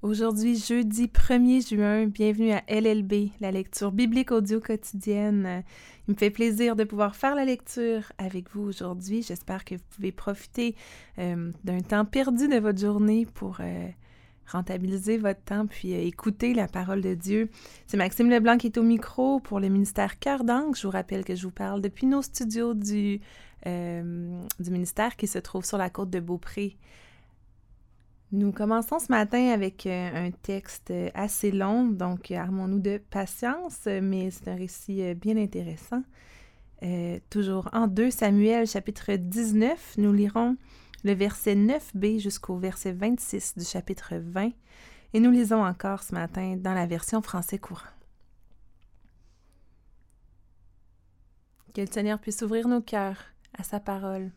Aujourd'hui, jeudi 1er juin, bienvenue à LLB, la lecture biblique audio quotidienne. Il me fait plaisir de pouvoir faire la lecture avec vous aujourd'hui. J'espère que vous pouvez profiter euh, d'un temps perdu de votre journée pour euh, rentabiliser votre temps puis euh, écouter la parole de Dieu. C'est Maxime Leblanc qui est au micro pour le ministère Cœur d'Angle. Je vous rappelle que je vous parle depuis nos studios du, du ministère qui se trouve sur la côte de Beaupré. Nous commençons ce matin avec euh, un texte euh, assez long, donc armons-nous de patience, mais c'est un récit euh, bien intéressant. toujours en 2 Samuel chapitre 19, nous lirons le verset 9b jusqu'au verset 26 du chapitre 20 et nous lisons encore ce matin dans la version français courant. Que le Seigneur puisse ouvrir nos cœurs à sa parole.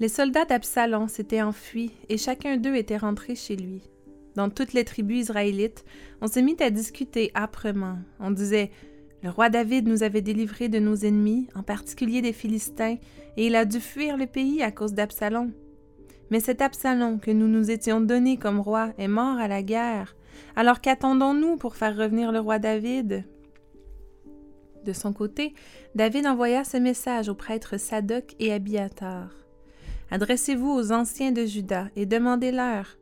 Les soldats d'Absalom s'étaient enfuis et chacun d'eux était rentré chez lui. Dans toutes les tribus israélites, on se mit à discuter âprement. On disait Le roi David nous avait délivrés de nos ennemis, en particulier des Philistins, et il a dû fuir le pays à cause d'Absalom. Mais cet Absalom que nous nous étions donné comme roi est mort à la guerre. Alors qu'attendons-nous pour faire revenir le roi David De son côté, David envoya ce message aux prêtres Sadoc et Abiatar. Adressez-vous aux anciens de Juda et demandez-leur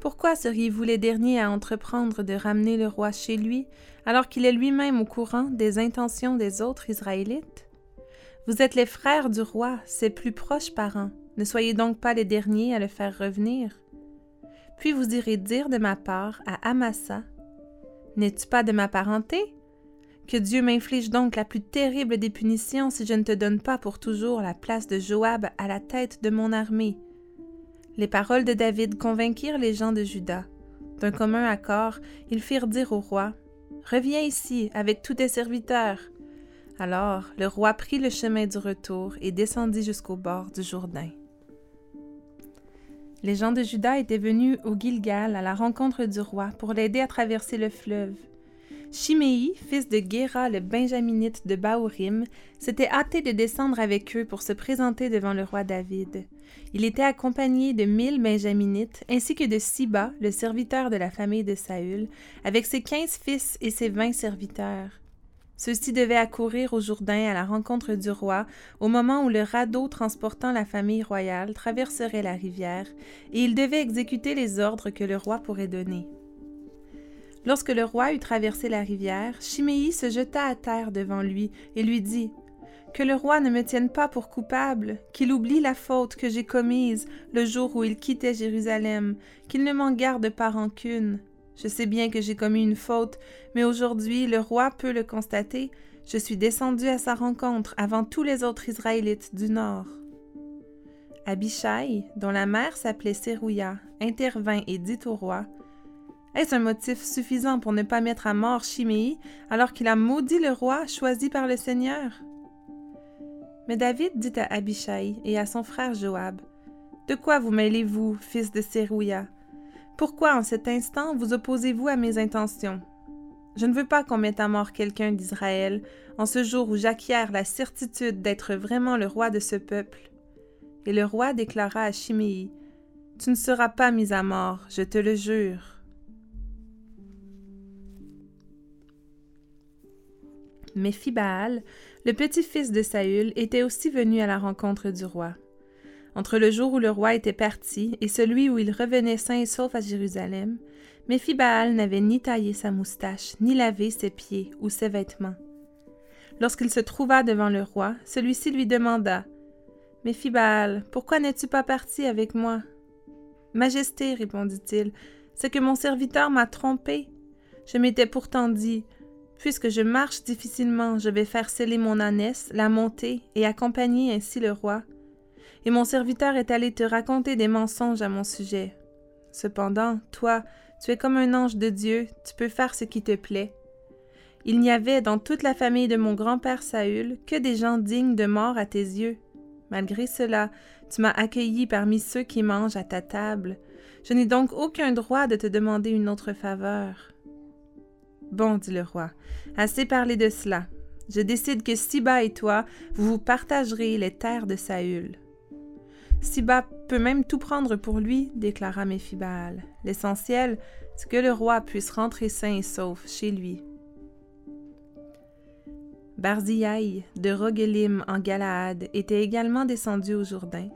Pourquoi seriez-vous les derniers à entreprendre de ramener le roi chez lui, alors qu'il est lui-même au courant des intentions des autres Israélites? Vous êtes les frères du roi, ses plus proches parents. Ne soyez donc pas les derniers à le faire revenir. Puis vous irez dire de ma part à Amasa N'es-tu pas de ma parenté? Que Dieu m'inflige donc la plus terrible des punitions si je ne te donne pas pour toujours la place de Joab à la tête de mon armée. Les paroles de David convainquirent les gens de Juda. D'un commun accord, ils firent dire au roi Reviens ici avec tous tes serviteurs. Alors le roi prit le chemin du retour et descendit jusqu'au bord du Jourdain. Les gens de Juda étaient venus au Gilgal à la rencontre du roi pour l'aider à traverser le fleuve. Chiméi, fils de Guéra le benjaminite de Baorim, s'était hâté de descendre avec eux pour se présenter devant le roi David. Il était accompagné de mille benjaminites ainsi que de Siba, le serviteur de la famille de Saül, avec ses quinze fils et ses vingt serviteurs. Ceux-ci devaient accourir au Jourdain à la rencontre du roi au moment où le radeau transportant la famille royale traverserait la rivière, et ils devaient exécuter les ordres que le roi pourrait donner. Lorsque le roi eut traversé la rivière, Chiméi se jeta à terre devant lui et lui dit Que le roi ne me tienne pas pour coupable, qu'il oublie la faute que j'ai commise le jour où il quittait Jérusalem, qu'il ne m'en garde pas rancune. Je sais bien que j'ai commis une faute, mais aujourd'hui le roi peut le constater. Je suis descendu à sa rencontre avant tous les autres Israélites du nord. Abishai, dont la mère s'appelait Sérouia, intervint et dit au roi est-ce un motif suffisant pour ne pas mettre à mort Chiméi alors qu'il a maudit le roi choisi par le Seigneur? Mais David dit à Abishai et à son frère Joab De quoi vous mêlez-vous, fils de Sérouia Pourquoi en cet instant vous opposez-vous à mes intentions? Je ne veux pas qu'on mette à mort quelqu'un d'Israël en ce jour où j'acquiers la certitude d'être vraiment le roi de ce peuple. Et le roi déclara à Chiméi Tu ne seras pas mis à mort, je te le jure. Méphibaal, le petit-fils de Saül, était aussi venu à la rencontre du roi. Entre le jour où le roi était parti et celui où il revenait sain et sauf à Jérusalem, Méphibaal n'avait ni taillé sa moustache, ni lavé ses pieds ou ses vêtements. Lorsqu'il se trouva devant le roi, celui-ci lui demanda Méphibaal, pourquoi n'es-tu pas parti avec moi Majesté, répondit-il, c'est que mon serviteur m'a trompé. Je m'étais pourtant dit Puisque je marche difficilement, je vais faire sceller mon ânesse, la monter et accompagner ainsi le roi. Et mon serviteur est allé te raconter des mensonges à mon sujet. Cependant, toi, tu es comme un ange de Dieu, tu peux faire ce qui te plaît. Il n'y avait dans toute la famille de mon grand-père Saül que des gens dignes de mort à tes yeux. Malgré cela, tu m'as accueilli parmi ceux qui mangent à ta table. Je n'ai donc aucun droit de te demander une autre faveur. Bon, dit le roi, assez parlé de cela. Je décide que Siba et toi, vous vous partagerez les terres de Saül. Siba peut même tout prendre pour lui, déclara Méphibaal. L'essentiel, c'est que le roi puisse rentrer sain et sauf chez lui. Barziaï de Rogelim en Galaad était également descendu au Jourdain.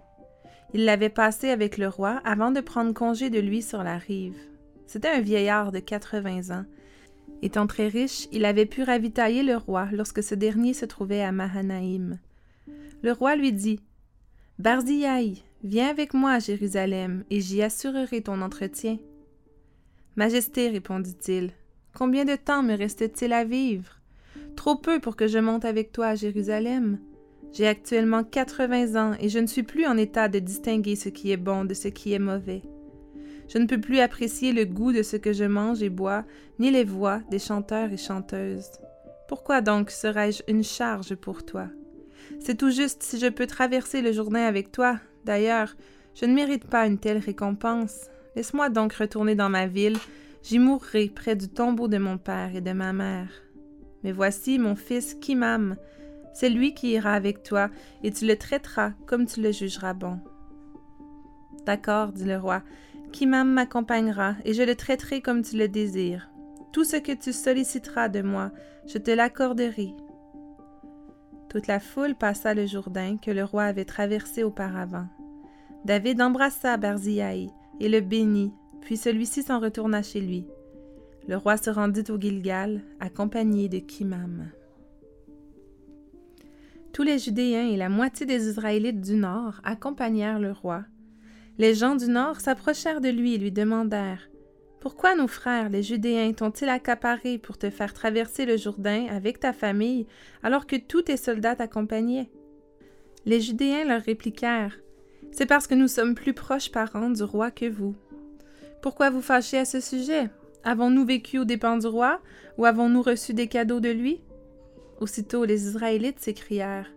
Il l'avait passé avec le roi avant de prendre congé de lui sur la rive. C'était un vieillard de quatre-vingts ans. Étant très riche, il avait pu ravitailler le roi lorsque ce dernier se trouvait à Mahanaïm. Le roi lui dit Barziaï, viens avec moi à Jérusalem, et j'y assurerai ton entretien. Majesté, répondit-il, combien de temps me reste-t-il à vivre? Trop peu pour que je monte avec toi à Jérusalem. J'ai actuellement quatre-vingts ans et je ne suis plus en état de distinguer ce qui est bon de ce qui est mauvais. Je ne peux plus apprécier le goût de ce que je mange et bois, ni les voix des chanteurs et chanteuses. Pourquoi donc serais-je une charge pour toi? C'est tout juste si je peux traverser le Jourdain avec toi. D'ailleurs, je ne mérite pas une telle récompense. Laisse-moi donc retourner dans ma ville, j'y mourrai près du tombeau de mon père et de ma mère. Mais voici mon fils Kimam, c'est lui qui ira avec toi, et tu le traiteras comme tu le jugeras bon. D'accord, dit le roi, Kimam m'accompagnera, et je le traiterai comme tu le désires. Tout ce que tu solliciteras de moi, je te l'accorderai. Toute la foule passa le Jourdain que le roi avait traversé auparavant. David embrassa Barziaï et le bénit, puis celui-ci s'en retourna chez lui. Le roi se rendit au Gilgal, accompagné de Kimam. Tous les Judéens et la moitié des Israélites du nord accompagnèrent le roi. Les gens du nord s'approchèrent de lui et lui demandèrent Pourquoi nos frères, les Judéens, t'ont-ils accaparé pour te faire traverser le Jourdain avec ta famille, alors que tous tes soldats t'accompagnaient Les Judéens leur répliquèrent C'est parce que nous sommes plus proches parents du roi que vous. Pourquoi vous fâchez à ce sujet? Avons-nous vécu aux dépens du roi, ou avons-nous reçu des cadeaux de lui Aussitôt les Israélites s'écrièrent.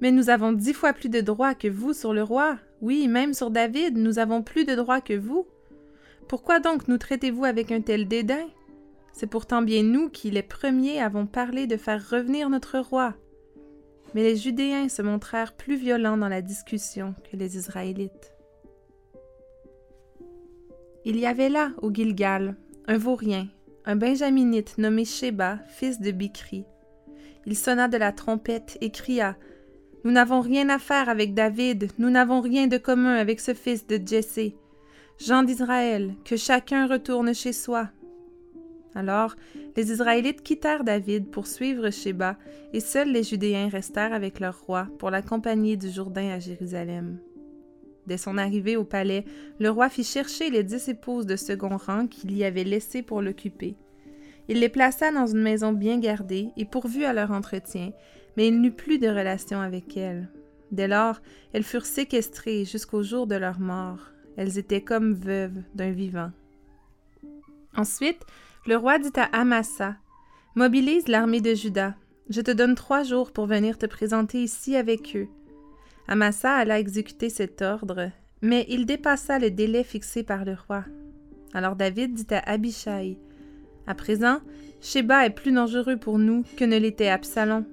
Mais nous avons dix fois plus de droits que vous sur le roi. Oui, même sur David, nous avons plus de droits que vous. Pourquoi donc nous traitez-vous avec un tel dédain? C'est pourtant bien nous qui, les premiers, avons parlé de faire revenir notre roi. Mais les Judéens se montrèrent plus violents dans la discussion que les Israélites. Il y avait là, au Gilgal, un vaurien, un benjaminite nommé Sheba, fils de Bikri, il sonna de la trompette et cria Nous n'avons rien à faire avec David, nous n'avons rien de commun avec ce fils de Jessé. Jean d'Israël, que chacun retourne chez soi. Alors les Israélites quittèrent David pour suivre Sheba, et seuls les Judéens restèrent avec leur roi pour l'accompagner du Jourdain à Jérusalem. Dès son arrivée au palais, le roi fit chercher les dix épouses de second rang qu'il y avait laissées pour l'occuper. Il les plaça dans une maison bien gardée et pourvue à leur entretien, mais il n'eut plus de relation avec elles. Dès lors, elles furent séquestrées jusqu'au jour de leur mort. Elles étaient comme veuves d'un vivant. Ensuite, le roi dit à Amasa Mobilise l'armée de Juda. Je te donne trois jours pour venir te présenter ici avec eux. Amasa alla exécuter cet ordre, mais il dépassa le délai fixé par le roi. Alors David dit à Abishai à présent, Sheba est plus dangereux pour nous que ne l'était Absalom.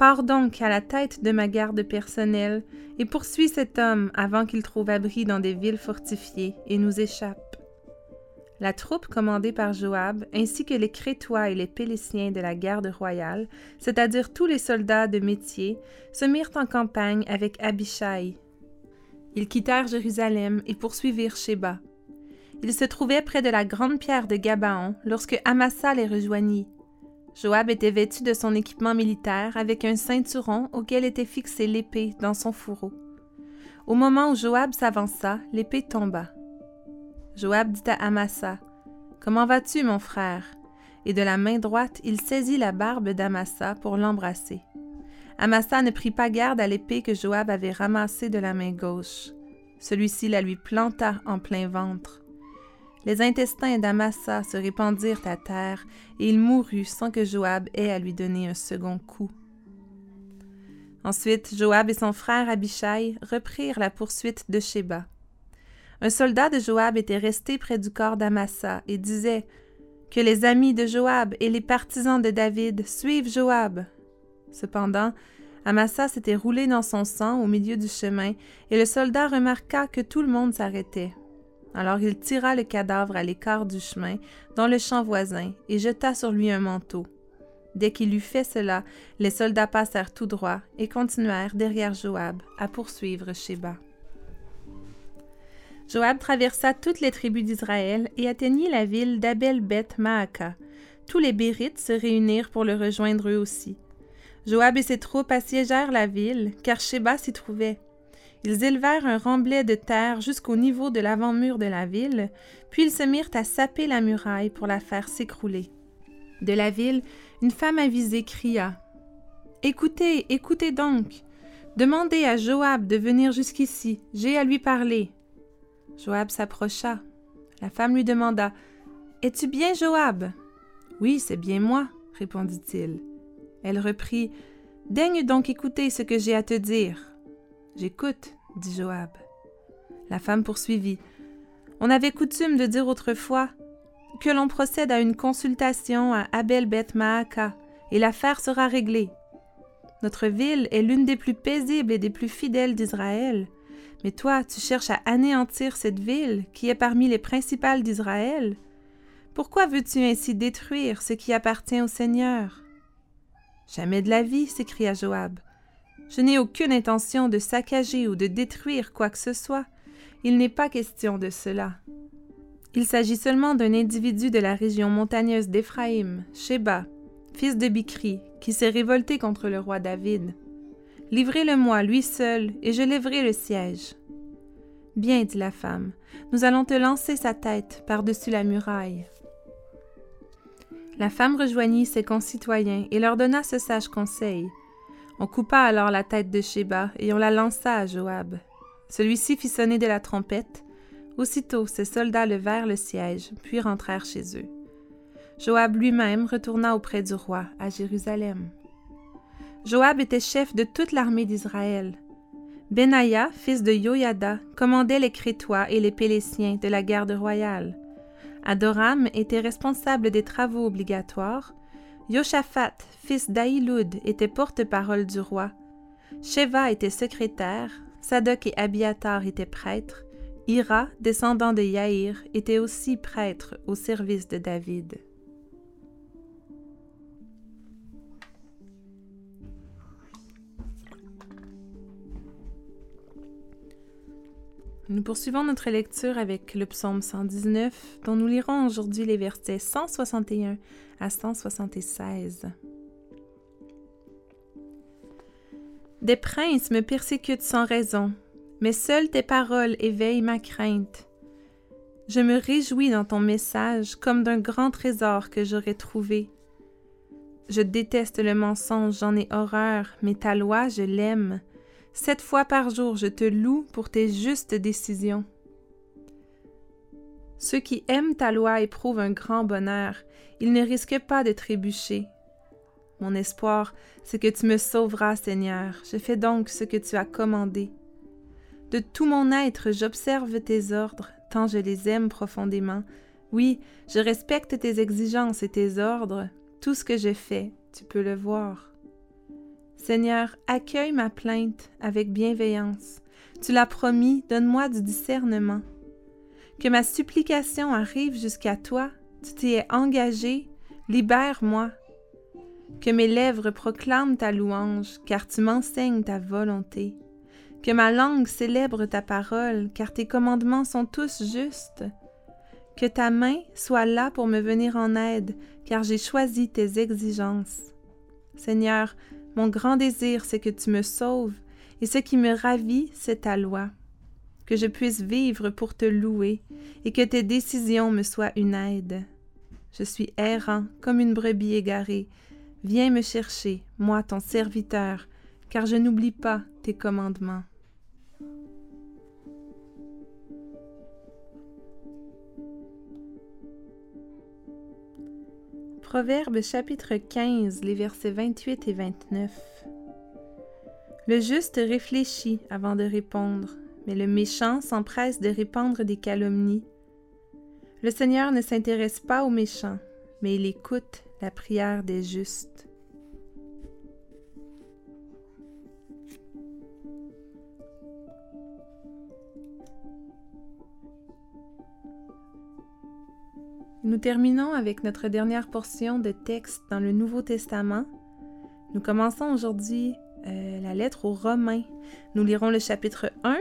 Pars donc à la tête de ma garde personnelle et poursuis cet homme avant qu'il trouve abri dans des villes fortifiées et nous échappe. La troupe commandée par Joab, ainsi que les Crétois et les Péléciens de la garde royale, c'est-à-dire tous les soldats de métier, se mirent en campagne avec Abishai. Ils quittèrent Jérusalem et poursuivirent Sheba. Il se trouvait près de la grande pierre de Gabaon lorsque Amasa les rejoignit. Joab était vêtu de son équipement militaire avec un ceinturon auquel était fixée l'épée dans son fourreau. Au moment où Joab s'avança, l'épée tomba. Joab dit à Amasa Comment vas-tu, mon frère? Et de la main droite, il saisit la barbe d'Amasa pour l'embrasser. Amasa ne prit pas garde à l'épée que Joab avait ramassée de la main gauche. Celui-ci la lui planta en plein ventre. Les intestins d'Amasa se répandirent à terre, et il mourut sans que Joab ait à lui donner un second coup. Ensuite, Joab et son frère Abishai reprirent la poursuite de Sheba. Un soldat de Joab était resté près du corps d'Amasa et disait Que les amis de Joab et les partisans de David suivent Joab. Cependant, Amasa s'était roulé dans son sang au milieu du chemin, et le soldat remarqua que tout le monde s'arrêtait. Alors il tira le cadavre à l'écart du chemin, dans le champ voisin, et jeta sur lui un manteau. Dès qu'il eut fait cela, les soldats passèrent tout droit et continuèrent derrière Joab à poursuivre Sheba. Joab traversa toutes les tribus d'Israël et atteignit la ville d'Abel-Beth Maaka. Tous les Bérites se réunirent pour le rejoindre eux aussi. Joab et ses troupes assiégèrent la ville, car Sheba s'y trouvait. Ils élevèrent un remblai de terre jusqu'au niveau de l'avant-mur de la ville, puis ils se mirent à saper la muraille pour la faire s'écrouler. De la ville, une femme avisée cria Écoutez, écoutez donc Demandez à Joab de venir jusqu'ici, j'ai à lui parler. Joab s'approcha. La femme lui demanda Es-tu bien, Joab Oui, c'est bien moi, répondit-il. Elle reprit Daigne donc écouter ce que j'ai à te dire. J'écoute, dit Joab. La femme poursuivit. On avait coutume de dire autrefois que l'on procède à une consultation à Abel Beth Maaka et l'affaire sera réglée. Notre ville est l'une des plus paisibles et des plus fidèles d'Israël. Mais toi, tu cherches à anéantir cette ville qui est parmi les principales d'Israël. Pourquoi veux-tu ainsi détruire ce qui appartient au Seigneur? Jamais de la vie, s'écria Joab. Je n'ai aucune intention de saccager ou de détruire quoi que ce soit. Il n'est pas question de cela. Il s'agit seulement d'un individu de la région montagneuse d'Éphraïm, Sheba, fils de Bikri, qui s'est révolté contre le roi David. Livrez-le-moi, lui seul, et je lèverai le siège. Bien, dit la femme, nous allons te lancer sa tête par-dessus la muraille. La femme rejoignit ses concitoyens et leur donna ce sage conseil. On coupa alors la tête de Sheba et on la lança à Joab. Celui-ci fit sonner de la trompette. Aussitôt, ses soldats levèrent le siège, puis rentrèrent chez eux. Joab lui-même retourna auprès du roi à Jérusalem. Joab était chef de toute l'armée d'Israël. Benaïa, fils de Yoyada, commandait les Crétois et les Pélésiens de la garde royale. Adoram était responsable des travaux obligatoires. Yoshaphat, fils d'Aïloud, était porte-parole du roi. Sheva était secrétaire. Sadok et Abiatar étaient prêtres. Ira, descendant de Yaïr, était aussi prêtre au service de David. Nous poursuivons notre lecture avec le psaume 119, dont nous lirons aujourd'hui les versets 161 à 176. Des princes me persécutent sans raison, mais seules tes paroles éveillent ma crainte. Je me réjouis dans ton message comme d'un grand trésor que j'aurais trouvé. Je déteste le mensonge, j'en ai horreur, mais ta loi, je l'aime. Sept fois par jour, je te loue pour tes justes décisions. Ceux qui aiment ta loi éprouvent un grand bonheur. Ils ne risquent pas de trébucher. Mon espoir, c'est que tu me sauveras, Seigneur. Je fais donc ce que tu as commandé. De tout mon être, j'observe tes ordres, tant je les aime profondément. Oui, je respecte tes exigences et tes ordres. Tout ce que je fais, tu peux le voir. Seigneur, accueille ma plainte avec bienveillance. Tu l'as promis, donne-moi du discernement. Que ma supplication arrive jusqu'à toi, tu t'y es engagé, libère-moi. Que mes lèvres proclament ta louange, car tu m'enseignes ta volonté. Que ma langue célèbre ta parole, car tes commandements sont tous justes. Que ta main soit là pour me venir en aide, car j'ai choisi tes exigences. Seigneur, mon grand désir, c'est que tu me sauves, et ce qui me ravit, c'est ta loi. Que je puisse vivre pour te louer, et que tes décisions me soient une aide. Je suis errant comme une brebis égarée. Viens me chercher, moi ton serviteur, car je n'oublie pas tes commandements. Proverbe chapitre 15, les versets 28 et 29. Le juste réfléchit avant de répondre, mais le méchant s'empresse de répandre des calomnies. Le Seigneur ne s'intéresse pas aux méchants, mais il écoute la prière des justes. Nous terminons avec notre dernière portion de texte dans le Nouveau Testament. Nous commençons aujourd'hui euh, la lettre aux Romains. Nous lirons le chapitre 1,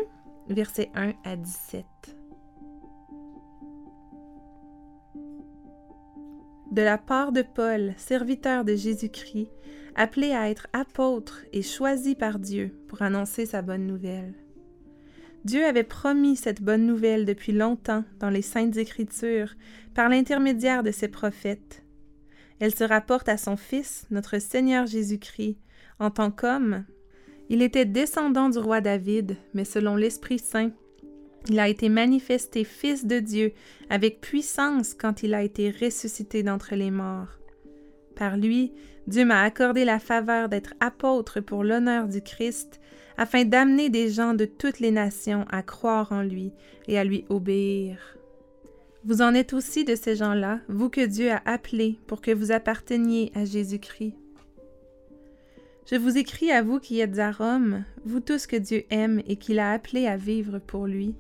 versets 1 à 17. De la part de Paul, serviteur de Jésus-Christ, appelé à être apôtre et choisi par Dieu pour annoncer sa bonne nouvelle. Dieu avait promis cette bonne nouvelle depuis longtemps dans les saintes écritures par l'intermédiaire de ses prophètes. Elle se rapporte à son Fils, notre Seigneur Jésus-Christ, en tant qu'homme. Il était descendant du roi David, mais selon l'Esprit Saint, il a été manifesté Fils de Dieu avec puissance quand il a été ressuscité d'entre les morts. Par lui, Dieu m'a accordé la faveur d'être apôtre pour l'honneur du Christ afin d'amener des gens de toutes les nations à croire en lui et à lui obéir. Vous en êtes aussi de ces gens-là, vous que Dieu a appelés pour que vous apparteniez à Jésus-Christ. Je vous écris à vous qui êtes à Rome, vous tous que Dieu aime et qu'il a appelés à vivre pour lui.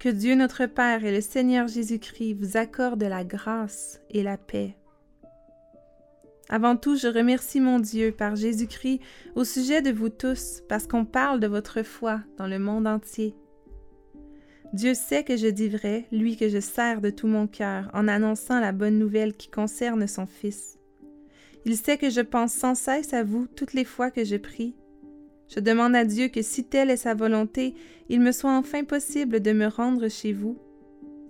Que Dieu notre Père et le Seigneur Jésus-Christ vous accordent la grâce et la paix. Avant tout, je remercie mon Dieu par Jésus-Christ au sujet de vous tous, parce qu'on parle de votre foi dans le monde entier. Dieu sait que je dis vrai, lui que je sers de tout mon cœur en annonçant la bonne nouvelle qui concerne son Fils. Il sait que je pense sans cesse à vous toutes les fois que je prie. Je demande à Dieu que si telle est sa volonté, il me soit enfin possible de me rendre chez vous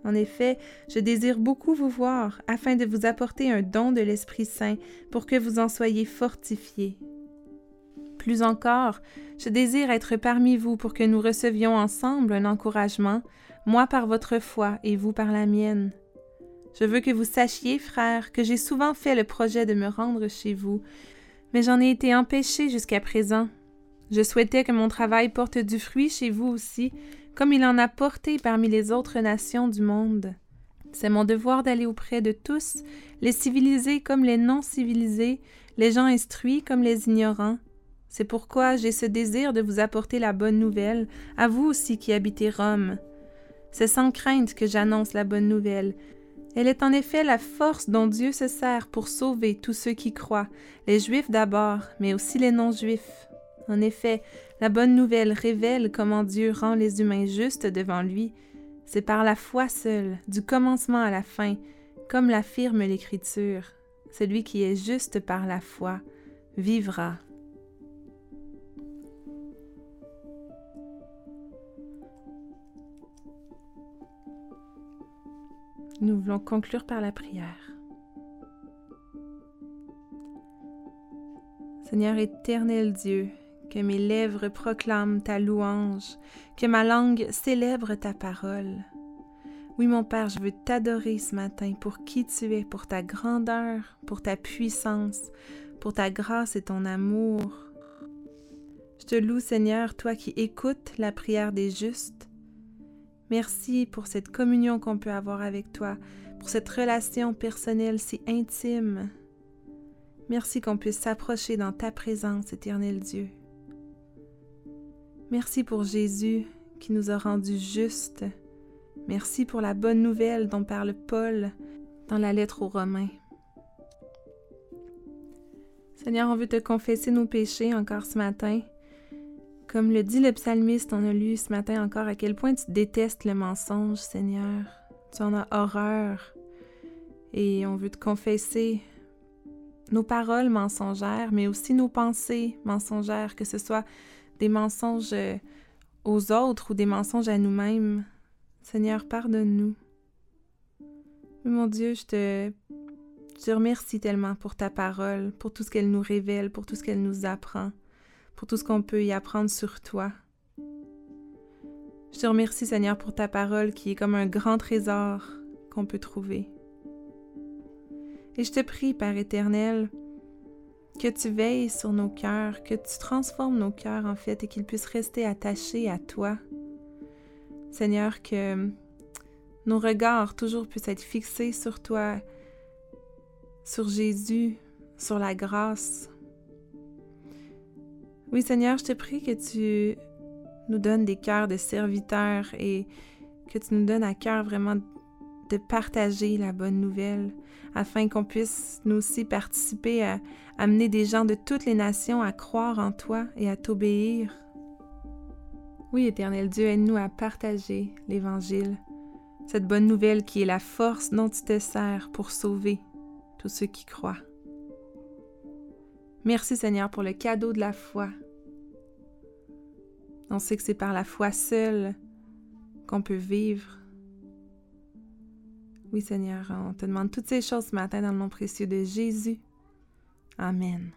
en effet, je désire beaucoup vous voir afin de vous apporter un don de l'Esprit Saint pour que vous en soyez fortifiés. Plus encore, je désire être parmi vous pour que nous recevions ensemble un encouragement, moi par votre foi et vous par la mienne. Je veux que vous sachiez, frères, que j'ai souvent fait le projet de me rendre chez vous, mais j'en ai été empêché jusqu'à présent. Je souhaitais que mon travail porte du fruit chez vous aussi, comme il en a porté parmi les autres nations du monde. C'est mon devoir d'aller auprès de tous, les civilisés comme les non civilisés, les gens instruits comme les ignorants. C'est pourquoi j'ai ce désir de vous apporter la bonne nouvelle, à vous aussi qui habitez Rome. C'est sans crainte que j'annonce la bonne nouvelle. Elle est en effet la force dont Dieu se sert pour sauver tous ceux qui croient, les Juifs d'abord, mais aussi les non-Juifs. En effet, la bonne nouvelle révèle comment Dieu rend les humains justes devant lui. C'est par la foi seule, du commencement à la fin, comme l'affirme l'Écriture. Celui qui est juste par la foi vivra. Nous voulons conclure par la prière. Seigneur éternel Dieu, que mes lèvres proclament ta louange, que ma langue célèbre ta parole. Oui, mon Père, je veux t'adorer ce matin pour qui tu es, pour ta grandeur, pour ta puissance, pour ta grâce et ton amour. Je te loue, Seigneur, toi qui écoutes la prière des justes. Merci pour cette communion qu'on peut avoir avec toi, pour cette relation personnelle si intime. Merci qu'on puisse s'approcher dans ta présence, éternel Dieu. Merci pour Jésus qui nous a rendus justes. Merci pour la bonne nouvelle dont parle Paul dans la lettre aux Romains. Seigneur, on veut te confesser nos péchés encore ce matin. Comme le dit le psalmiste, on a lu ce matin encore à quel point tu détestes le mensonge, Seigneur. Tu en as horreur. Et on veut te confesser nos paroles mensongères, mais aussi nos pensées mensongères, que ce soit des mensonges euh, aux autres ou des mensonges à nous-mêmes. Seigneur, pardonne-nous. Mon Dieu, je te, je te remercie tellement pour ta parole, pour tout ce qu'elle nous révèle, pour tout ce qu'elle nous apprend, pour tout ce qu'on peut y apprendre sur toi. Je te remercie, Seigneur, pour ta parole qui est comme un grand trésor qu'on peut trouver. Et je te prie, Père éternel, que tu veilles sur nos cœurs, que tu transformes nos cœurs en fait et qu'ils puissent rester attachés à toi. Seigneur, que nos regards toujours puissent être fixés sur toi sur Jésus, sur la grâce. Oui, Seigneur, je te prie que tu nous donnes des cœurs de serviteurs et que tu nous donnes à cœur vraiment de partager la bonne nouvelle afin qu'on puisse nous aussi participer à amener des gens de toutes les nations à croire en toi et à t'obéir. Oui, éternel Dieu, aide-nous à partager l'Évangile, cette bonne nouvelle qui est la force dont tu te sers pour sauver tous ceux qui croient. Merci Seigneur pour le cadeau de la foi. On sait que c'est par la foi seule qu'on peut vivre. Oui Seigneur, on te demande toutes ces choses ce matin dans le nom précieux de Jésus. Amen.